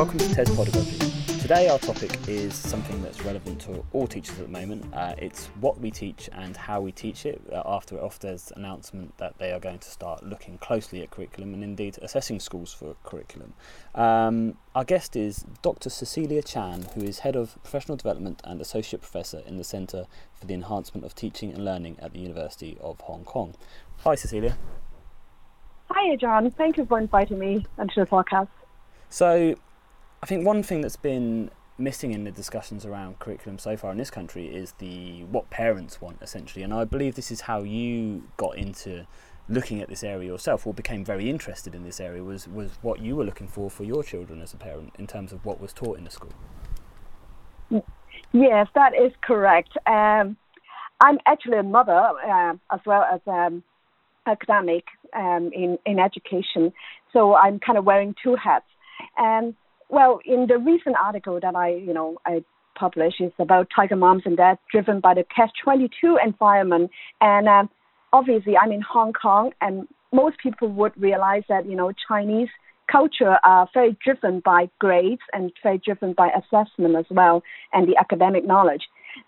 Welcome to TES Pedagogy. Today, our topic is something that's relevant to all teachers at the moment. Uh, it's what we teach and how we teach it. Uh, after Ofsted announcement that they are going to start looking closely at curriculum and indeed assessing schools for curriculum. Um, our guest is Dr. Cecilia Chan, who is Head of Professional Development and Associate Professor in the Centre for the Enhancement of Teaching and Learning at the University of Hong Kong. Hi, Cecilia. Hi, John. Thank you for inviting me onto the podcast. So, I think one thing that's been missing in the discussions around curriculum so far in this country is the what parents want essentially, and I believe this is how you got into looking at this area yourself or became very interested in this area was was what you were looking for for your children as a parent in terms of what was taught in the school. Yes, that is correct. Um, I'm actually a mother uh, as well as um, academic um, in in education, so I'm kind of wearing two hats. And well, in the recent article that I, you know, I published is about tiger moms and dads driven by the catch-22 environment. And um, obviously, I'm in Hong Kong, and most people would realize that, you know, Chinese culture are very driven by grades and very driven by assessment as well and the academic knowledge.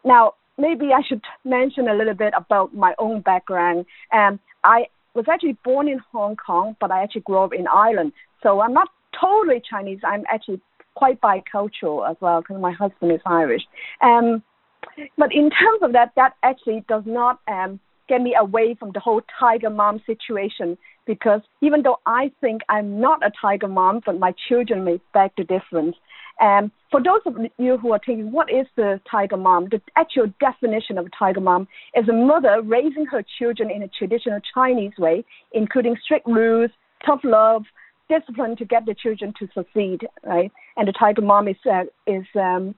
Now, maybe I should mention a little bit about my own background. Um, I was actually born in Hong Kong, but I actually grew up in Ireland. So I'm not totally Chinese. I'm actually quite bicultural as well because my husband is Irish. Um, but in terms of that, that actually does not um, get me away from the whole tiger mom situation because even though I think I'm not a tiger mom, but my children may beg the difference. Um, for those of you who are thinking, what is the tiger mom? The actual definition of a tiger mom is a mother raising her children in a traditional Chinese way, including strict rules, tough love, discipline to get the children to succeed, right? And the Tiger Mom is uh, is um,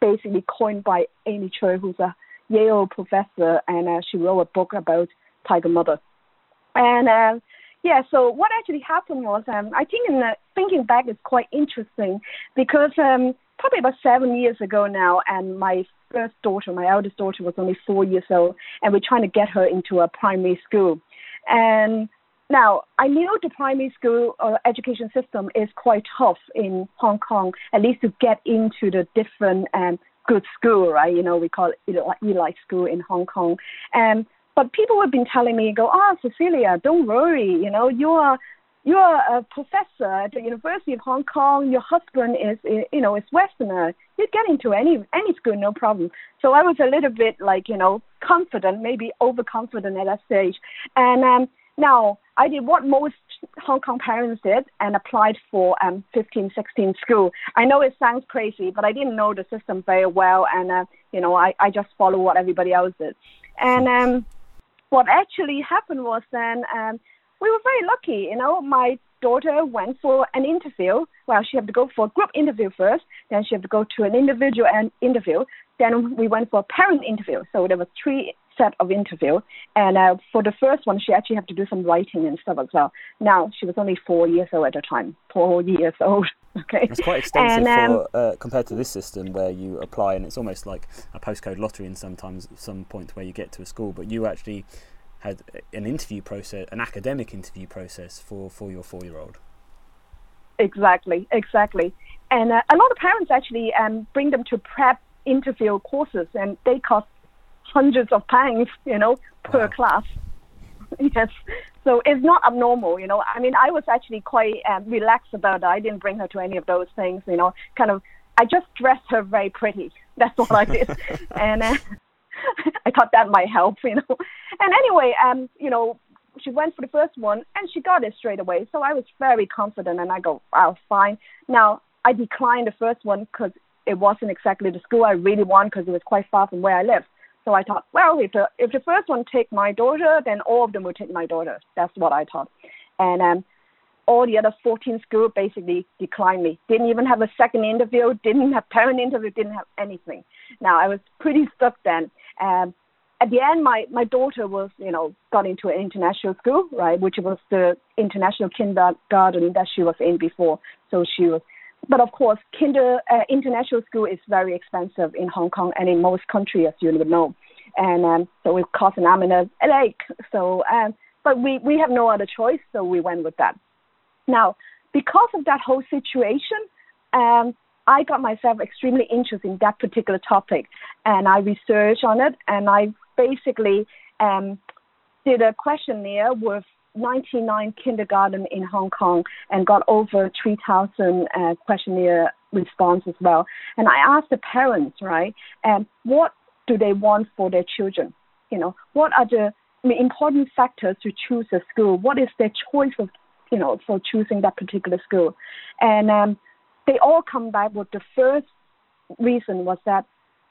basically coined by Amy Chua, who's a Yale professor, and uh, she wrote a book about Tiger Mother. And uh, yeah, so what actually happened was, um, I think in the, thinking back is quite interesting because um, probably about seven years ago now, and my first daughter, my eldest daughter, was only four years old, and we're trying to get her into a primary school. And now, I know the primary school uh, education system is quite tough in Hong Kong, at least to get into the different um, good school, right? You know, we call it elite school in Hong Kong. Um, but people have been telling me, go, oh, Cecilia, don't worry, you know, you are you are a professor at the University of Hong Kong. Your husband is, you know, is Westerner. You get into any any school, no problem. So I was a little bit like, you know, confident, maybe overconfident at that stage. And um, now I did what most Hong Kong parents did and applied for um, 15, 16 school. I know it sounds crazy, but I didn't know the system very well, and uh, you know I, I just follow what everybody else did. And um, what actually happened was then um, we were very lucky. You know, my daughter went for an interview. Well, she had to go for a group interview first, then she had to go to an individual interview. Then we went for a parent interview. So there were three set of interview. And uh, for the first one, she actually had to do some writing and stuff as well. Now she was only four years old at the time. Four years old. Okay. It's quite extensive and, um, for, uh, compared to this system where you apply and it's almost like a postcode lottery in sometimes some point where you get to a school, but you actually had an interview process, an academic interview process for, for your four year old. Exactly, exactly. And uh, a lot of parents actually um, bring them to prep interview courses, and they cost hundreds of pounds, you know, per wow. class. yes. So it's not abnormal, you know. I mean, I was actually quite um, relaxed about it. I didn't bring her to any of those things, you know. Kind of, I just dressed her very pretty. That's what I did, and uh, I thought that might help, you know. And anyway, um, you know, she went for the first one and she got it straight away. So I was very confident, and I go, wow, fine. Now I declined the first one because it wasn't exactly the school I really want because it was quite far from where I live. So I thought, well, if the if the first one take my daughter, then all of them will take my daughter. That's what I thought. And um, all the other 14 schools basically declined me. Didn't even have a second interview. Didn't have parent interview. Didn't have anything. Now I was pretty stuck then. Um, at the end, my my daughter was, you know, got into an international school, right, which was the international kindergarten that she was in before. So she was but of course, kinder uh, international school is very expensive in Hong Kong and in most countries, as you would know, and um, so it costs an arm and a leg. So, um, but we we have no other choice, so we went with that. Now, because of that whole situation, um, I got myself extremely interested in that particular topic, and I researched on it, and I basically um, did a questionnaire with 99 kindergarten in Hong Kong and got over 3,000 uh, questionnaire response as well. And I asked the parents, right, um, what do they want for their children? You know, what are the important factors to choose a school? What is their choice of, you know, for choosing that particular school? And um, they all come back with the first reason was that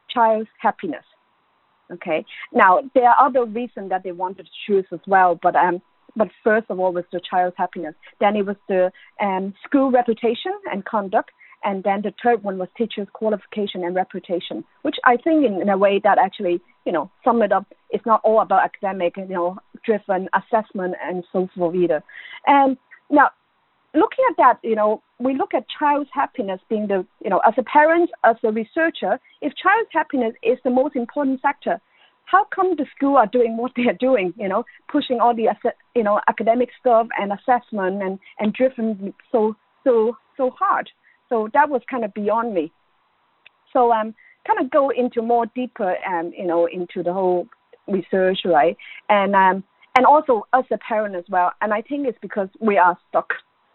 child's happiness. Okay. Now there are other reasons that they wanted to choose as well, but um, but first of all was the child's happiness. Then it was the um, school reputation and conduct, and then the third one was teachers' qualification and reputation, which I think in, in a way that actually you know sum it up. It's not all about academic, you know, driven assessment and so forth either. And now looking at that, you know, we look at child's happiness being the, you know, as a parent, as a researcher, if child's happiness is the most important factor, how come the school are doing what they are doing, you know, pushing all the, you know, academic stuff and assessment and, and driven so, so, so hard? So that was kind of beyond me. So um, kind of go into more deeper, um, you know, into the whole research, right? And um, and also as a parent as well. And I think it's because we are stuck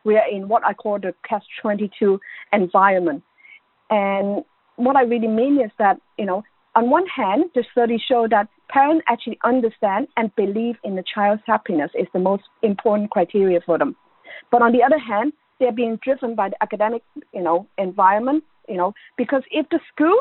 we are in what I call the catch 22 environment. And what I really mean is that, you know, on one hand, the study show that parents actually understand and believe in the child's happiness is the most important criteria for them. But on the other hand, they're being driven by the academic, you know, environment, you know, because if the school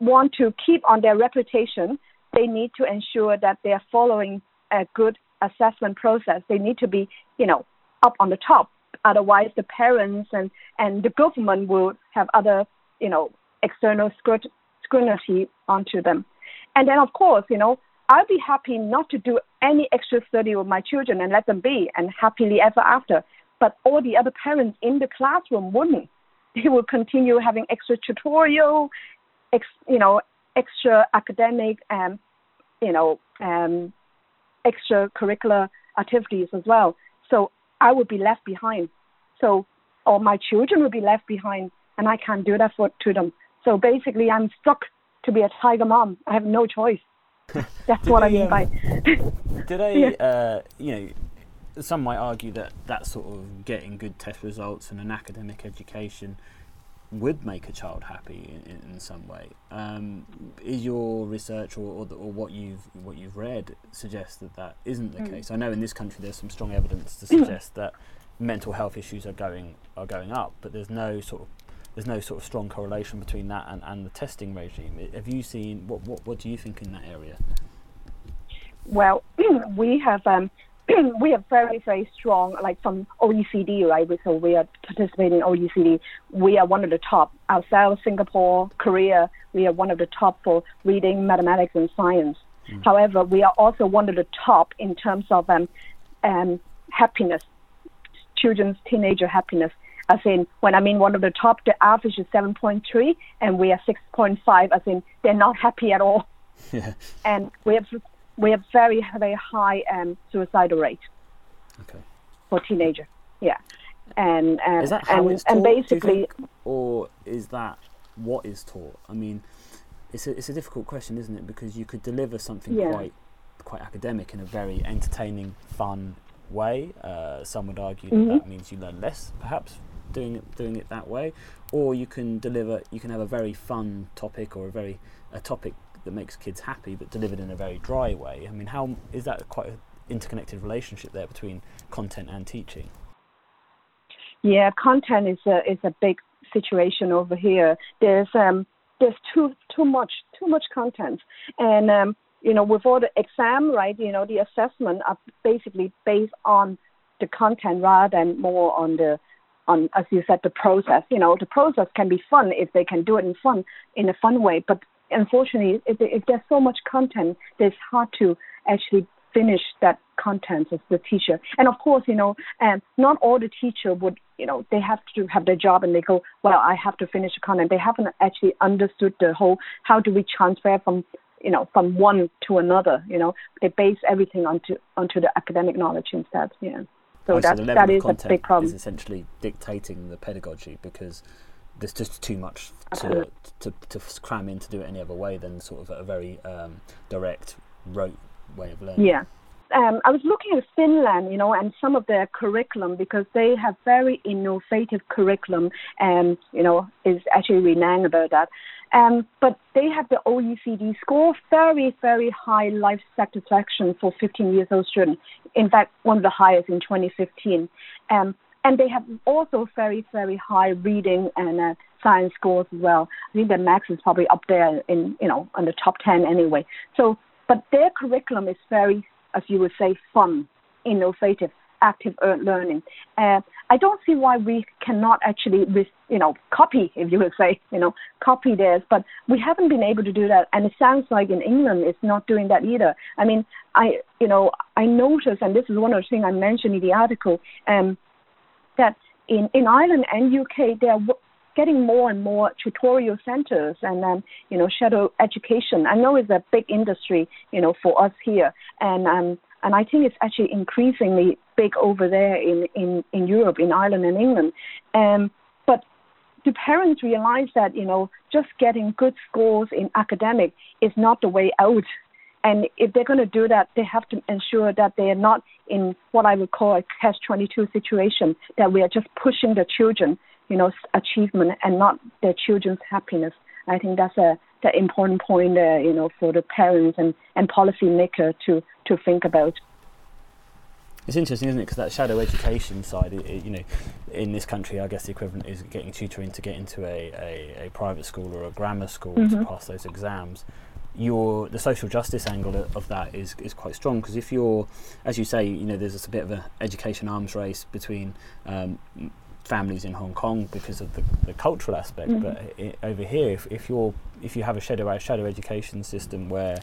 want to keep on their reputation, they need to ensure that they are following a good assessment process. They need to be, you know, up on the top. Otherwise, the parents and, and the government will have other, you know, external scrutiny onto them. And then, of course, you know, I'll be happy not to do any extra study with my children and let them be and happily ever after. But all the other parents in the classroom wouldn't. They will continue having extra tutorial, ex, you know, extra academic and, um, you know, um, extracurricular activities as well. So I would be left behind. So, or my children will be left behind, and I can't do that for to them. So basically, I'm stuck to be a tiger mom. I have no choice. That's what I mean um, by. do they, yeah. uh, you know, some might argue that that sort of getting good test results and an academic education would make a child happy in, in some way. Um, is your research or, or, the, or, what you've what you've read suggest that that isn't the mm. case? I know in this country there's some strong evidence to suggest that mental health issues are going are going up, but there's no sort of there's no sort of strong correlation between that and, and the testing regime. Have you seen what, what what do you think in that area? Well, we have um, we are very, very strong, like from OECD, right? So we are participating in OECD. We are one of the top. Ourselves, Singapore, Korea, we are one of the top for reading, mathematics, and science. Mm. However, we are also one of the top in terms of um, um, happiness, children's teenager happiness. As in, when I mean one of the top, the average is 7.3, and we are 6.5, as in they're not happy at all. Yeah. And we have we have very very high um, suicidal rate okay. for teenager. Yeah, and and is that how and, taught, and basically, think, or is that what is taught? I mean, it's a it's a difficult question, isn't it? Because you could deliver something yeah. quite quite academic in a very entertaining, fun way. Uh, some would argue mm-hmm. that, that means you learn less, perhaps doing it doing it that way, or you can deliver you can have a very fun topic or a very a topic that makes kids happy, but delivered in a very dry way. I mean, how is that quite an interconnected relationship there between content and teaching? Yeah, content is a is a big situation over here. There's um there's too too much too much content, and um you know with all the exam right, you know the assessment are basically based on the content rather than more on the on as you said the process you know the process can be fun if they can do it in fun in a fun way but unfortunately, if, if there's so much content, it's hard to actually finish that content as the teacher. And of course, you know, um, not all the teacher would, you know, they have to have their job and they go, well, I have to finish the content. They haven't actually understood the whole, how do we transfer from, you know, from one to another, you know, they base everything onto, onto the academic knowledge instead, yeah. So, oh, that, so that is a big problem. Is essentially dictating the pedagogy because there's just too much to, to, to cram in to do it any other way than sort of a very um, direct, rote way of learning. Yeah. Um, I was looking at Finland, you know, and some of their curriculum because they have very innovative curriculum, and you know, is actually renowned about that. Um, but they have the OECD score, very, very high life satisfaction for 15 years old students. In fact, one of the highest in 2015. Um, and they have also very, very high reading and uh, science scores as well. I think the max is probably up there in, you know, on the top 10 anyway. So, but their curriculum is very, as you would say, fun, innovative, active learning. Uh, I don't see why we cannot actually, you know, copy, if you would say, you know, copy this, but we haven't been able to do that. And it sounds like in England it's not doing that either. I mean, I, you know, I noticed, and this is one of the things I mentioned in the article, um, that in, in Ireland and UK, they are getting more and more tutorial centers and then, um, you know, shadow education. I know it's a big industry, you know, for us here. And, um, and I think it's actually increasingly big over there in, in, in Europe, in Ireland and England. Um, but do parents realize that, you know, just getting good scores in academic is not the way out and if they're going to do that, they have to ensure that they are not in what I would call a catch 22 situation, that we are just pushing the children, you know, achievement and not their children's happiness. I think that's a the important point, uh, you know, for the parents and, and policymaker to, to think about. It's interesting, isn't it? Because that shadow education side, it, it, you know, in this country, I guess the equivalent is getting tutoring to get into a, a, a private school or a grammar school mm-hmm. to pass those exams your the social justice angle of that is is quite strong because if you're, as you say, you know, there's a bit of an education arms race between um, families in Hong Kong because of the, the cultural aspect. Mm-hmm. But it, over here, if, if you're if you have a shadow shadow education system where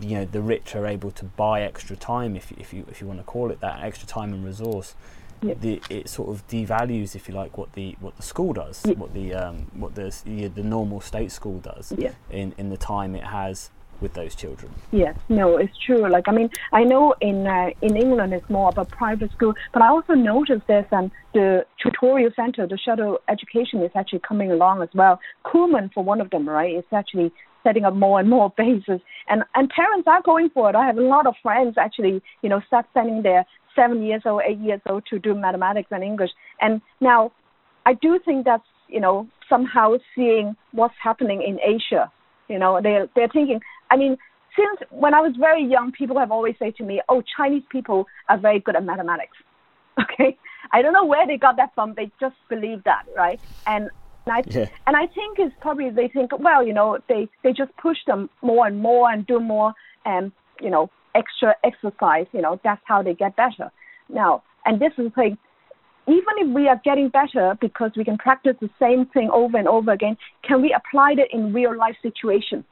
you know the rich are able to buy extra time, if if you if you want to call it that, extra time and resource Yep. The, it sort of devalues, if you like, what the what the school does, yep. what the um, what the the normal state school does yep. in in the time it has with those children. Yes, no, it's true. Like I mean, I know in uh, in England it's more of a private school, but I also noticed there's um, the tutorial center, the shadow education is actually coming along as well. Kumon for one of them, right? It's actually setting up more and more bases, and and parents are going for it. I have a lot of friends actually, you know, start sending their seven years old, eight years old to do mathematics and English. And now, I do think that's you know somehow seeing what's happening in Asia. You know, they they're thinking. I mean, since when I was very young, people have always said to me, "Oh, Chinese people are very good at mathematics." Okay, I don't know where they got that from. They just believe that, right? And and I yeah. and I think it's probably they think, well, you know, they they just push them more and more and do more, and um, you know, extra exercise, you know, that's how they get better. Now, and this is like, even if we are getting better because we can practice the same thing over and over again, can we apply it in real life situations?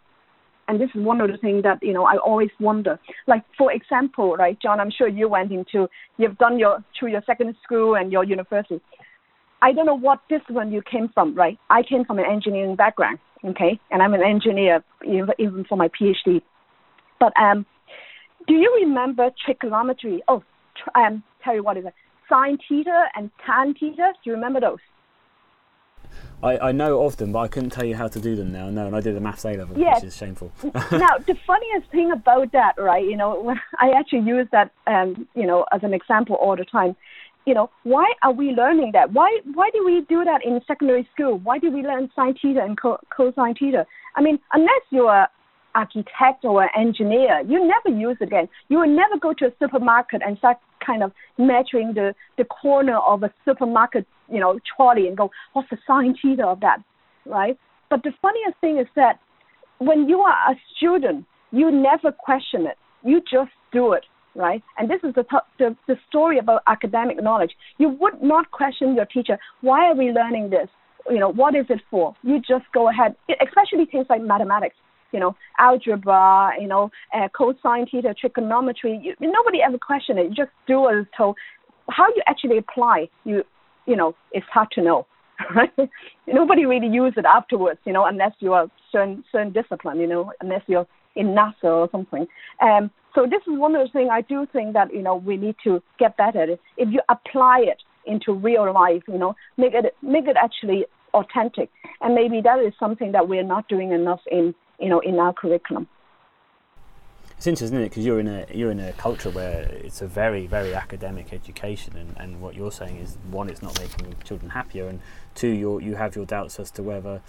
And this is one of the things that you know I always wonder. Like for example, right, John, I'm sure you went into, you've done your through your secondary school and your university. I don't know what discipline you came from, right? I came from an engineering background, okay, and I'm an engineer even, for my PhD. But um, do you remember trigonometry? Oh, um, tell you what is it? Sine theta and tan theta. Do you remember those? I, I know of them, but I couldn't tell you how to do them now. No, and I did a maths A level, yes. which is shameful. now, the funniest thing about that, right? You know, I actually use that, um, you know, as an example all the time. You know, why are we learning that? Why why do we do that in secondary school? Why do we learn sine theta and co- cosine theta? I mean, unless you are architect or an engineer, you never use again. You will never go to a supermarket and start kind of measuring the, the corner of a supermarket, you know, trolley and go, what's the sine of that, right? But the funniest thing is that when you are a student, you never question it. You just do it, right? And this is the, the, the story about academic knowledge. You would not question your teacher, why are we learning this? You know, what is it for? You just go ahead, especially things like mathematics you know, algebra, you know, uh, cosine theta, trigonometry. You, nobody ever questioned it. You just do as told. How you actually apply, you, you know, it's hard to know. Right? nobody really uses it afterwards, you know, unless you are certain certain discipline, you know, unless you're in NASA or something. Um, so this is one of the things I do think that you know we need to get better at. If you apply it into real life, you know, make it make it actually authentic. And maybe that is something that we're not doing enough in, you know, in our curriculum. It's interesting, isn't it? Because you're in a you're in a culture where it's a very very academic education, and, and what you're saying is one, it's not making children happier, and two, you you have your doubts as to whether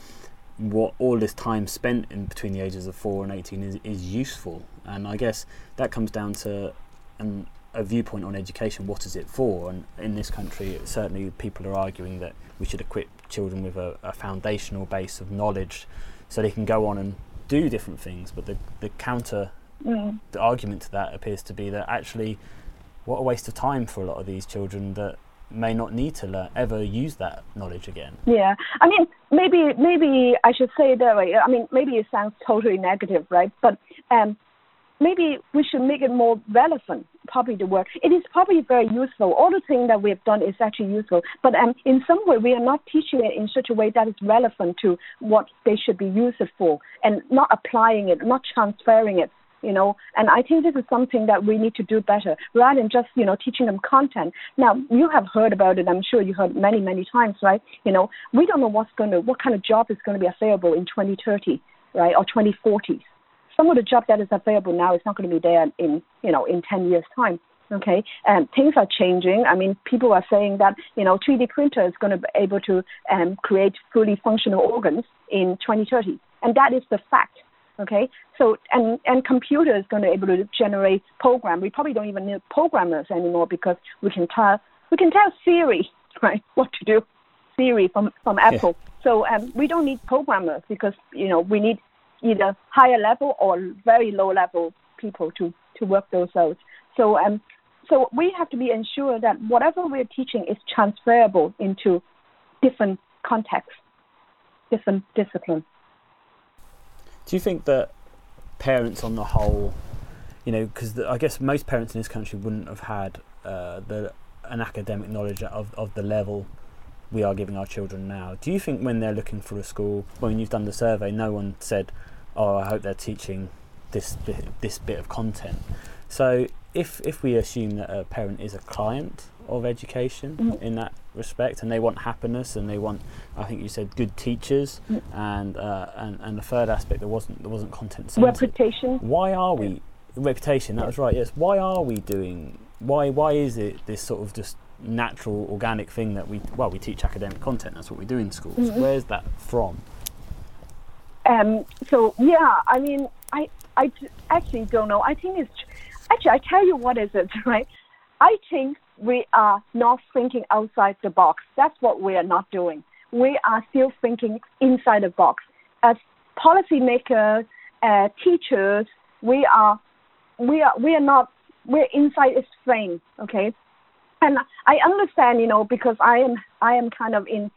what all this time spent in between the ages of four and eighteen is, is useful. And I guess that comes down to an, a viewpoint on education. What is it for? And in this country, certainly people are arguing that we should equip children with a, a foundational base of knowledge, so they can go on and do different things. But the the counter mm. the argument to that appears to be that actually, what a waste of time for a lot of these children that may not need to learn, ever use that knowledge again. Yeah, I mean, maybe maybe I should say that way. I mean, maybe it sounds totally negative, right? But um, maybe we should make it more relevant. Probably the word. It is probably very useful. All the things that we have done is actually useful, but um, in some way we are not teaching it in such a way that is relevant to what they should be used for, and not applying it, not transferring it you know? And i think this is something that we need to do better rather than just you know teaching them content. Now you have heard about it. I'm sure you heard many many times right? You know we don't know what's going to what kind of job is going to be available in 2030 right? Or 2040 some of the job that is available now is not going to be there in you know in 10 years time okay and things are changing i mean people are saying that you know 3d printer is going to be able to um, create fully functional organs in 2030 and that is the fact Okay, so and and computer is going to be able to generate program. We probably don't even need programmers anymore because we can tell we can tell Siri right what to do. Siri from from Apple. Yeah. So um, we don't need programmers because you know we need either higher level or very low level people to to work those out. So um so we have to be ensured that whatever we're teaching is transferable into different contexts, different disciplines. Do you think that parents on the whole, you know, because I guess most parents in this country wouldn't have had uh, the an academic knowledge of, of the level we are giving our children now. Do you think when they're looking for a school, when you've done the survey, no one said, "Oh, I hope they're teaching this bit, this bit of content." So, if if we assume that a parent is a client of education mm-hmm. in that respect, and they want happiness, and they want, I think you said, good teachers, mm-hmm. and uh, and and the third aspect there wasn't there wasn't content centered. Reputation. Why are we reputation? That was right. Yes. Why are we doing? Why why is it this sort of just natural organic thing that we well we teach academic content. That's what we do in schools. Mm-hmm. Where's that from? Um, so yeah, I mean, I I actually don't know. I think it's actually I tell you what is it right. I think we are not thinking outside the box. That's what we are not doing. We are still thinking inside the box. As policymakers, uh, teachers, we are, we are, we are not, we're inside its frame. Okay, and I understand, you know, because I am, I am kind of in,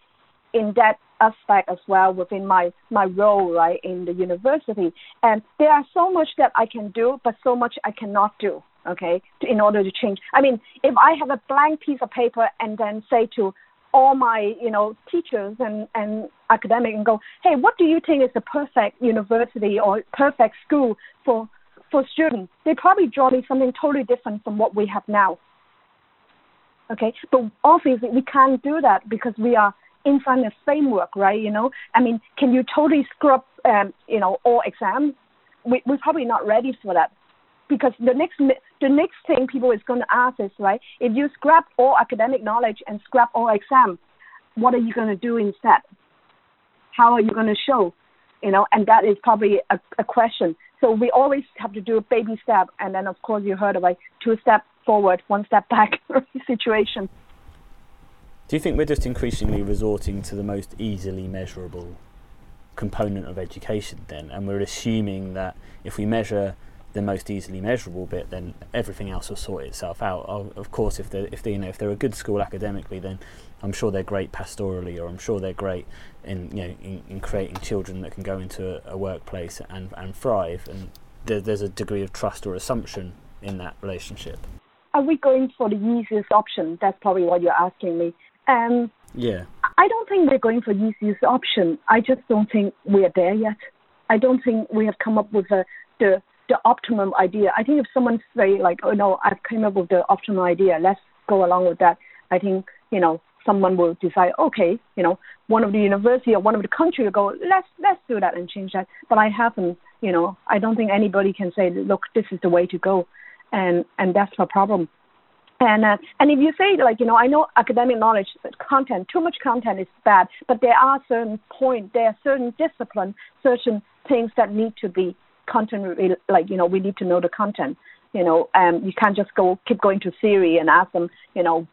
in that aspect as well within my my role right in the university and there are so much that i can do but so much i cannot do okay, to, in order to change. I mean, if I have a blank piece of paper and then say to all my, you know, teachers and, and academic and go, hey, what do you think is the perfect university or perfect school for for students? They probably draw me something totally different from what we have now. Okay, but obviously we can't do that because we are inside a framework, right? You know, I mean, can you totally scrub, um, you know, all exams? We, we're probably not ready for that. Because the next the next thing people is going to ask is right if you scrap all academic knowledge and scrap all exam what are you going to do instead? How are you going to show? You know and that is probably a, a question. So we always have to do a baby step and then of course you heard about two step forward one step back situation do you think we're just increasingly resorting to the most easily measurable component of education then and we're assuming that if we measure the most easily measurable bit, then everything else will sort itself out. Of course, if they if they you know if they're a good school academically, then I'm sure they're great pastorally, or I'm sure they're great in you know in, in creating children that can go into a, a workplace and and thrive. And there, there's a degree of trust or assumption in that relationship. Are we going for the easiest option? That's probably what you're asking me. Um, yeah. I don't think we're going for easiest option. I just don't think we're there yet. I don't think we have come up with a, the the optimum idea. I think if someone say like, oh no, I've come up with the optimum idea, let's go along with that. I think you know someone will decide, okay, you know, one of the university or one of the country will go, let's let's do that and change that. But I haven't, you know, I don't think anybody can say, look, this is the way to go, and and that's the problem. And uh, and if you say like you know I know academic knowledge content too much content is bad, but there are certain point there are certain discipline certain things that need to be content like you know we need to know the content you know um you can't just go keep going to Siri and ask them you know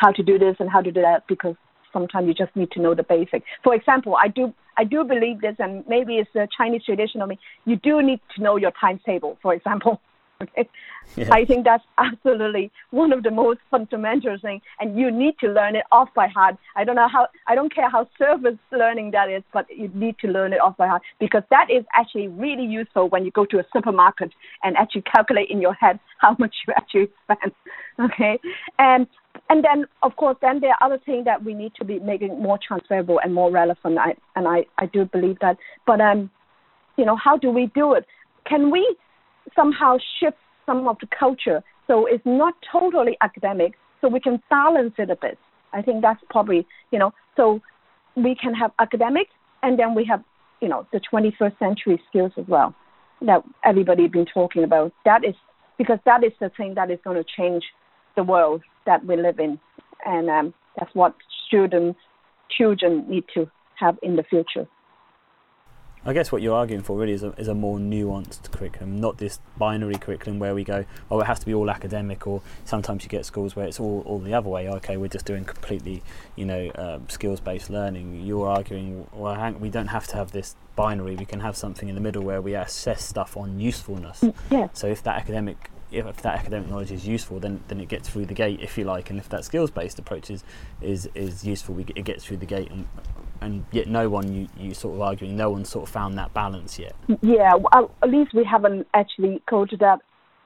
how to do this and how to do that because sometimes you just need to know the basic. For example I do I do believe this and maybe it's a Chinese tradition of me. You do need to know your timetable for example Okay? Yeah. I think that's absolutely one of the most fundamental things, and you need to learn it off by heart. I don't know how, I don't care how surface learning that is, but you need to learn it off by heart because that is actually really useful when you go to a supermarket and actually calculate in your head how much you actually spend. Okay, and and then of course then there are other things that we need to be making more transferable and more relevant. I, and I I do believe that, but um, you know, how do we do it? Can we somehow shift some of the culture so it's not totally academic, so we can balance it a bit. I think that's probably, you know, so we can have academic and then we have, you know, the 21st century skills as well that everybody been talking about. That is because that is the thing that is going to change the world that we live in, and um, that's what students, children need to have in the future. I guess what you're arguing for really is a, is a more nuanced curriculum, not this binary curriculum where we go, oh, it has to be all academic, or sometimes you get schools where it's all, all the other way. Okay, we're just doing completely, you know, uh, skills-based learning. You're arguing, well, hang, we don't have to have this binary. We can have something in the middle where we assess stuff on usefulness. Mm, yeah. So if that academic if, if, that academic knowledge is useful, then then it gets through the gate, if you like, and if that skills based approach is is, is useful, we, it gets through the gate, and and yet no one you you sort of arguing, no one sort of found that balance yet. Yeah, well, at least we haven't actually coded that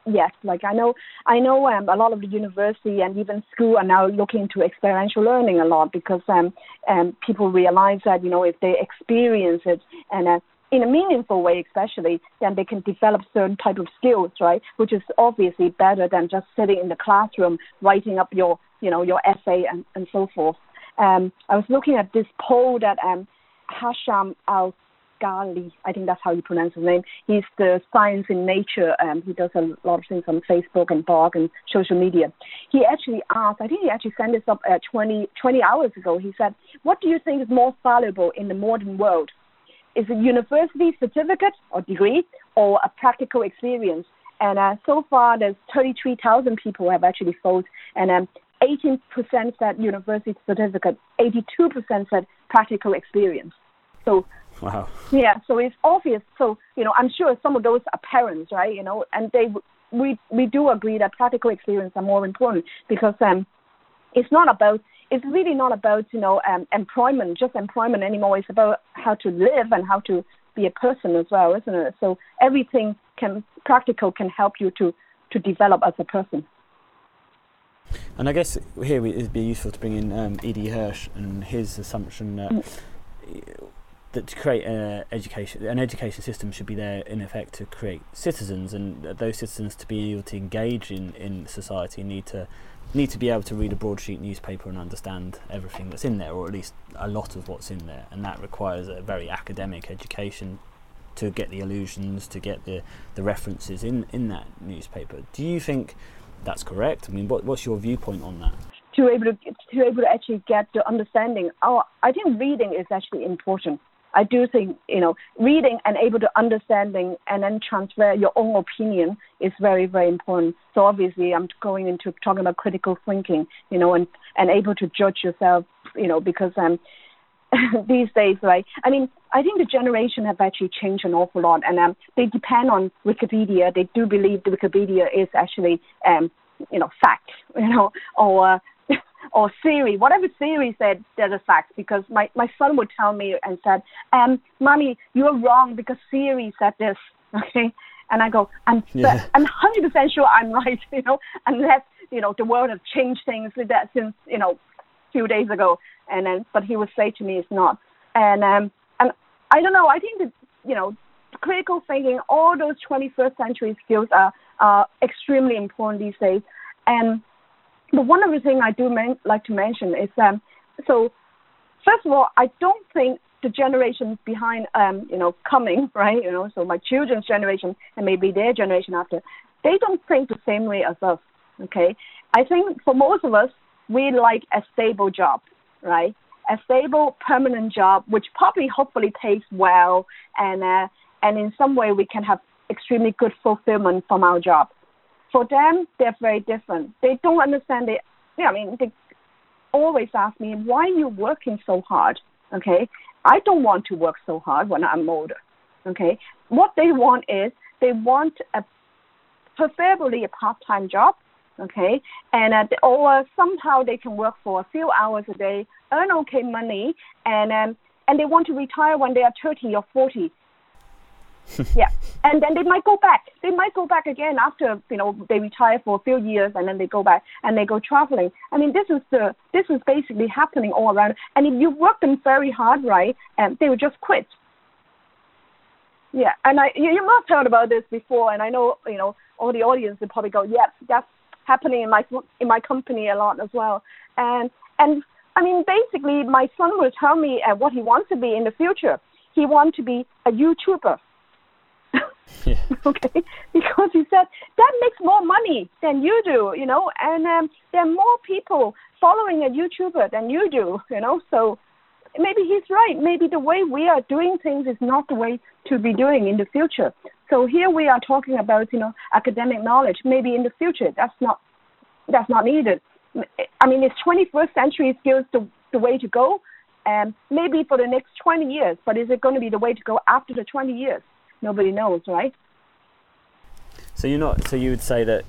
yet. Like I know, I know um, a lot of the university and even school are now looking to experiential learning a lot because um, um, people realize that you know if they experience it and uh, in a meaningful way, especially, then they can develop certain type of skills, right? Which is obviously better than just sitting in the classroom writing up your, you know, your essay and, and so forth. Um, I was looking at this poll that um, Hasham Al Ghali, I think that's how you pronounce his name. He's the Science in Nature. Um, he does a lot of things on Facebook and blog and social media. He actually asked, I think he actually sent this up uh, 20, 20 hours ago. He said, What do you think is more valuable in the modern world? Is a university certificate or degree or a practical experience. And uh, so far, there's 33,000 people have actually voted, and um, 18% said university certificate, 82% said practical experience. So, wow. Yeah, so it's obvious. So, you know, I'm sure some of those are parents, right? You know, and they we we do agree that practical experience are more important because um, it's not about it's really not about you know um, employment, just employment anymore. It's about how to live and how to be a person as well, isn't it? So everything can practical can help you to to develop as a person. And I guess here it'd be useful to bring in um, E.D. Hirsch and his assumption that mm. That to create an education an education system should be there in effect to create citizens, and those citizens to be able to engage in in society need to need to be able to read a broadsheet newspaper and understand everything that's in there, or at least a lot of what's in there, and that requires a very academic education to get the allusions, to get the, the references in, in that newspaper. Do you think that's correct? I mean, what, what's your viewpoint on that? To able to, to able to actually get the understanding. Oh, I think reading is actually important. I do think you know reading and able to understanding and then transfer your own opinion is very very important. So obviously I'm going into talking about critical thinking, you know, and and able to judge yourself, you know, because um these days, right? I mean, I think the generation have actually changed an awful lot, and um, they depend on Wikipedia. They do believe the Wikipedia is actually, um, you know, fact, you know, or or Siri, whatever Siri said, there's a fact because my, my son would tell me and said, um, mommy, you're wrong because Siri said this. Okay. And I go, I'm, yeah. I'm 100% sure I'm right, you know, unless, you know, the world has changed things with that since, you know, a few days ago. And then, but he would say to me, it's not. And, um, and I don't know, I think that, you know, critical thinking, all those 21st century skills are, are extremely important these days. And but one of the things I do like to mention is um, so first of all, I don't think the generation behind um, you know coming right you know so my children's generation and maybe their generation after they don't think the same way as us okay? I think for most of us we like a stable job right? A stable permanent job which probably hopefully pays well and uh, and in some way we can have extremely good fulfillment from our job for them they're very different. They don't understand it. Yeah, i mean they always ask me why are you working so hard? Okay? I don't want to work so hard when I'm older. Okay, what they want is they want a preferably a part-time job. Okay, and uh, or somehow they can work for a few hours a day, earn okay money, and um, and they want to retire when they are 30 or 40 yeah, and then they might go back. They might go back again after you know they retire for a few years, and then they go back and they go traveling. I mean, this is the this is basically happening all around. And if you work them very hard, right, and they will just quit. Yeah, and I you, you must have heard about this before, and I know you know all the audience will probably go, "Yep, that's happening in my in my company a lot as well." And and I mean, basically, my son will tell me uh, what he wants to be in the future. He wants to be a YouTuber yeah. okay, because he said that makes more money than you do, you know, and um, there are more people following a YouTuber than you do, you know. So maybe he's right. Maybe the way we are doing things is not the way to be doing in the future. So here we are talking about, you know, academic knowledge. Maybe in the future that's not that's not needed. I mean, is 21st century skills the the way to go? Um, maybe for the next 20 years, but is it going to be the way to go after the 20 years? Nobody knows, right? So you're not. So you would say that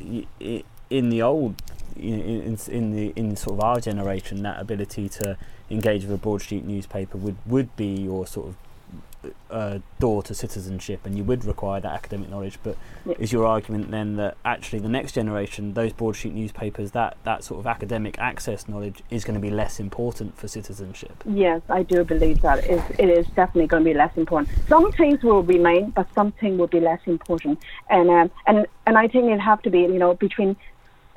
in the old, in, in the in sort of our generation, that ability to engage with a broadsheet newspaper would would be your sort of uh, door to citizenship, and you would require that academic knowledge. But yeah. is your argument then that actually the next generation, those broadsheet newspapers, that that sort of academic access knowledge is going to be less important for citizenship? Yes, I do believe that it is, it is definitely going to be less important. Some things will remain, but something will be less important. And um, and and I think it have to be you know between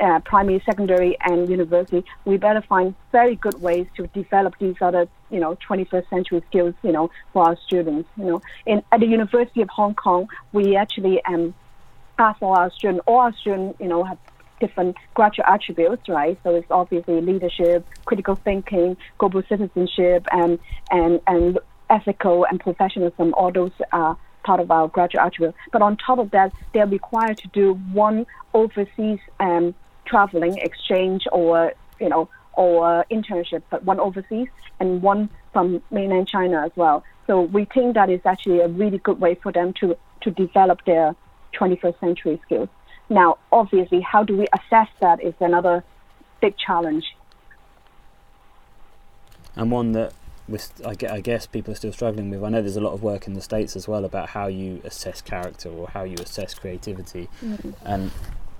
uh, primary, secondary, and university, we better find very good ways to develop these other, you know, 21st century skills, you know, for our students. You know, in at the University of Hong Kong, we actually um, ask all our students, all our students, you know, have different graduate attributes, right? So it's obviously leadership, critical thinking, global citizenship, and and and ethical and professionalism. All those are part of our graduate attributes. But on top of that, they're required to do one overseas um, traveling, exchange, or you know, or internship, but one overseas and one from mainland China as well. So we think that is actually a really good way for them to to develop their 21st century skills. Now, obviously, how do we assess that is another big challenge. And one that I guess people are still struggling with. I know there's a lot of work in the states as well about how you assess character or how you assess creativity, mm-hmm. and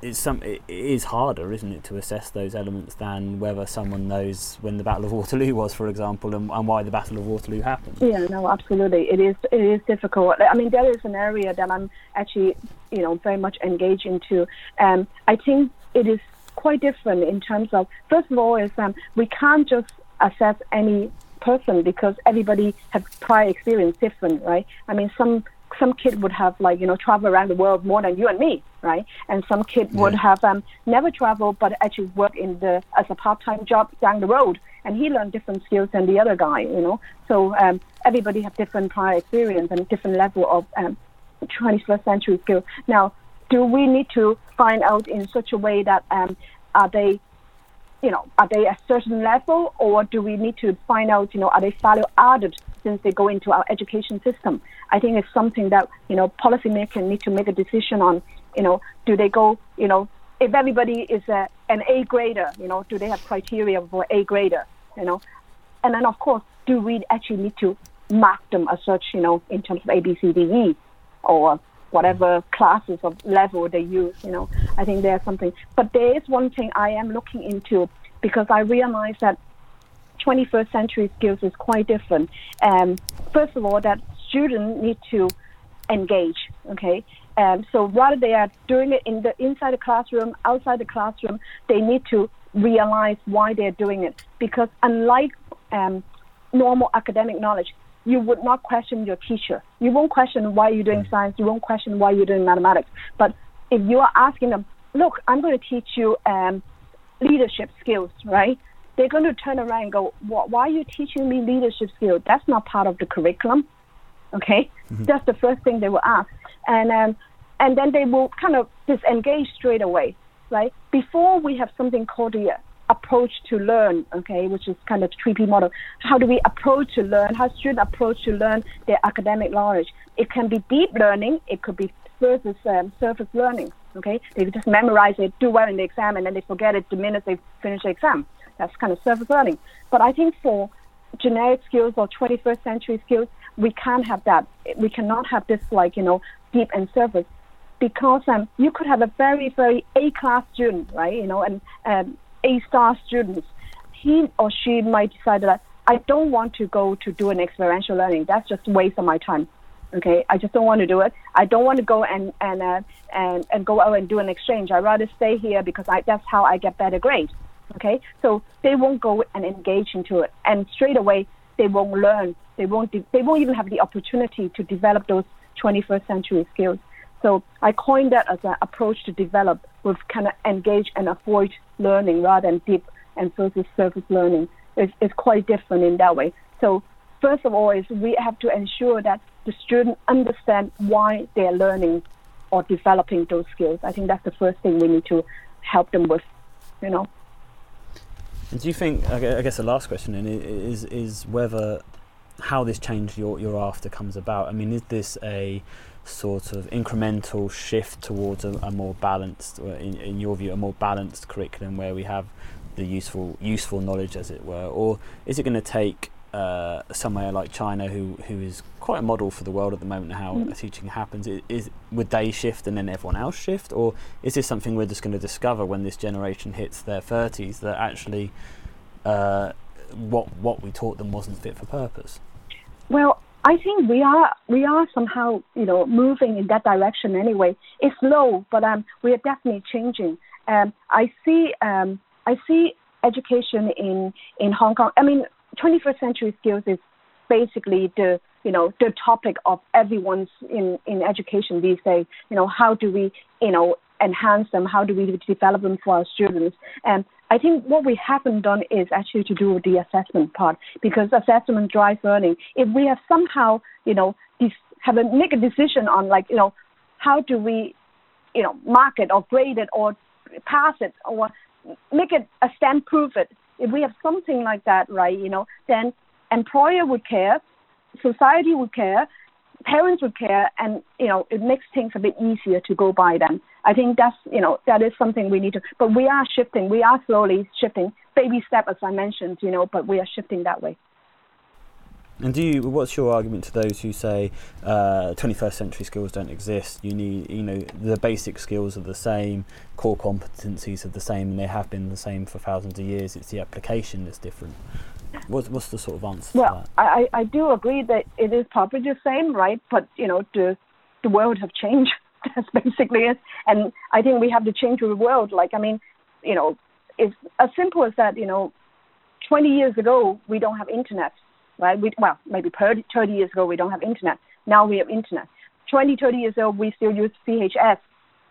it's some it is harder, isn't it, to assess those elements than whether someone knows when the Battle of Waterloo was, for example, and, and why the Battle of Waterloo happened. Yeah, no, absolutely, it is it is difficult. I mean, there is an area that I'm actually you know very much engaged into. Um, I think it is quite different in terms of first of all is um, we can't just assess any person because everybody has prior experience different, right? I mean, some some kid would have like you know travel around the world more than you and me, right? And some kid yeah. would have um, never traveled but actually work in the as a part-time job down the road, and he learned different skills than the other guy, you know. So um, everybody have different prior experience and different level of um, 21st century skills. Now, do we need to find out in such a way that um, are they you know, are they a certain level or do we need to find out, you know, are they value added since they go into our education system? I think it's something that, you know, policymakers need to make a decision on, you know, do they go, you know, if everybody is a, an A grader, you know, do they have criteria for A grader, you know? And then, of course, do we actually need to mark them as such, you know, in terms of A, B, C, D, E or whatever classes of level they use. You know, I think there's something. But there is one thing I am looking into because I realize that 21st century skills is quite different. Um, first of all, that students need to engage. Okay. Um, so rather they are doing it in the inside the classroom, outside the classroom, they need to realize why they're doing it. Because unlike um, normal academic knowledge, you would not question your teacher. You won't question why you're doing science. You won't question why you're doing mathematics. But if you are asking them, look, I'm going to teach you um, leadership skills, right? They're going to turn around and go, why are you teaching me leadership skills? That's not part of the curriculum. Okay, mm-hmm. that's the first thing they will ask, and um, and then they will kind of disengage straight away, right? Before we have something called the approach to learn, okay, which is kind of the 3P model. How do we approach to learn? How students approach to learn their academic knowledge? It can be deep learning. It could be versus um, surface learning. Okay, they just memorize it, do well in the exam, and then they forget it the minute they finish the exam. That's kind of surface learning. But I think for generic skills or 21st century skills, we can't have that. We cannot have this like you know deep and surface because um, you could have a very very A class student, right? You know, and um, A star students. He or she might decide that I don't want to go to do an experiential learning. That's just waste of my time. Okay, I just don't want to do it. I don't want to go and and uh, and and go out and do an exchange. I rather stay here because I, that's how I get better grades. Okay, so they won't go and engage into it, and straight away they won't learn. They won't. De- they won't even have the opportunity to develop those 21st century skills. So I coined that as an approach to develop with kind of engage and avoid learning rather than deep and versus surface learning. It's, it's quite different in that way. So first of all, is we have to ensure that the student understand why they're learning or developing those skills. I think that's the first thing we need to help them with, you know. And do you think? I guess the last question is is whether how this change you're, you're after comes about. I mean, is this a sort of incremental shift towards a, a more balanced, in, in your view, a more balanced curriculum where we have the useful useful knowledge, as it were, or is it going to take uh, somewhere like China, who who is quite a model for the world at the moment, how mm. teaching happens? Is, is would they shift and then everyone else shift, or is this something we're just going to discover when this generation hits their thirties that actually uh, what what we taught them wasn't fit for purpose? Well, I think we are we are somehow you know moving in that direction anyway. It's slow, but um, we are definitely changing. Um, I see um, I see education in in Hong Kong. I mean, 21st century skills is basically the you know the topic of everyone's in in education these days. You know, how do we you know enhance them? How do we develop them for our students? And I think what we haven't done is actually to do with the assessment part because assessment drives learning. If we have somehow, you know, have a make a decision on like, you know, how do we, you know, mark it or grade it or pass it or make it a stamp proof it. If we have something like that, right, you know, then employer would care, society would care, parents would care, and you know it makes things a bit easier to go by then. I think that's you know that is something we need to. But we are shifting. We are slowly shifting, baby step as I mentioned, you know. But we are shifting that way. And do you? What's your argument to those who say uh, 21st century skills don't exist? You need, you know, the basic skills are the same, core competencies are the same, and they have been the same for thousands of years. It's the application that's different. What's, what's the sort of answer? Well, I, I do agree that it is probably the same, right? But you know, the the world have changed. That's basically it. And I think we have to change the world. Like, I mean, you know, it's as simple as that. You know, 20 years ago we don't have internet, right? We, well, maybe 30, 30 years ago we don't have internet. Now we have internet. 20, 30 years ago we still use VHS.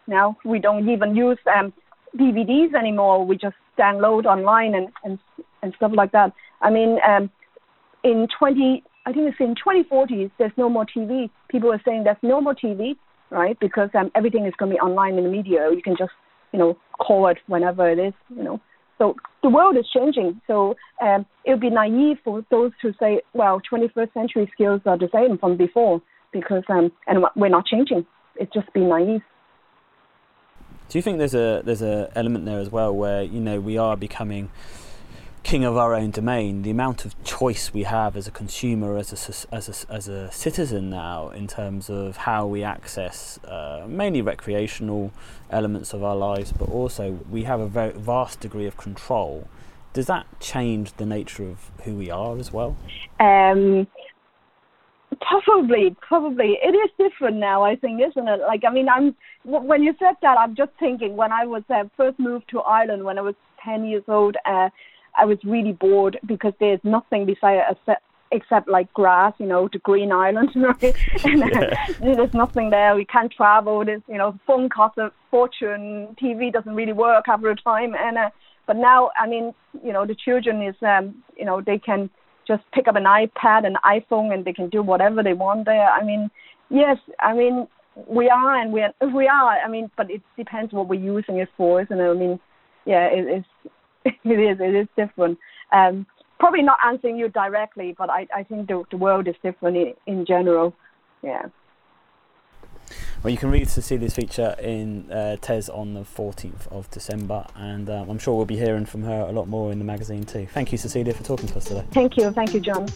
Now we don't even use um, DVDs anymore. We just download online and, and and stuff like that. I mean, um, in 20, I think it's in 2040s, there's no more TV. People are saying there's no more TV, right? Because um, everything is going to be online in the media. You can just, you know, call it whenever it is, you know. So the world is changing. So um, it would be naive for those who say, well, 21st century skills are the same from before because um, and we're not changing. It's just being naive. Do you think there's a there's a element there as well where you know we are becoming king of our own domain. The amount of choice we have as a consumer, as a, as a, as a citizen now, in terms of how we access uh, mainly recreational elements of our lives, but also we have a very vast degree of control. Does that change the nature of who we are as well? Um, probably, probably. It is different now, I think, isn't it? Like, I mean, I'm when you said that, I'm just thinking when I was uh, first moved to Ireland when I was 10 years old, uh, I was really bored because there's nothing beside except, except like grass, you know, the green island, right? and, uh, there's nothing there. We can't travel. There's, you know, phone costs a fortune. TV doesn't really work after a time. And, uh, but now, I mean, you know, the children is, um, you know, they can just pick up an iPad, an iPhone, and they can do whatever they want there. I mean, yes, I mean, we are and we are, we are. I mean, but it depends what we're using it for, isn't it? I mean, yeah, it, it is. It is. It is different. Um, probably not answering you directly, but I, I think the, the world is different in, in general. Yeah. Well, you can read Cecilia's feature in uh, TES on the 14th of December, and um, I'm sure we'll be hearing from her a lot more in the magazine too. Thank you, Cecilia, for talking to us today. Thank you. Thank you, John.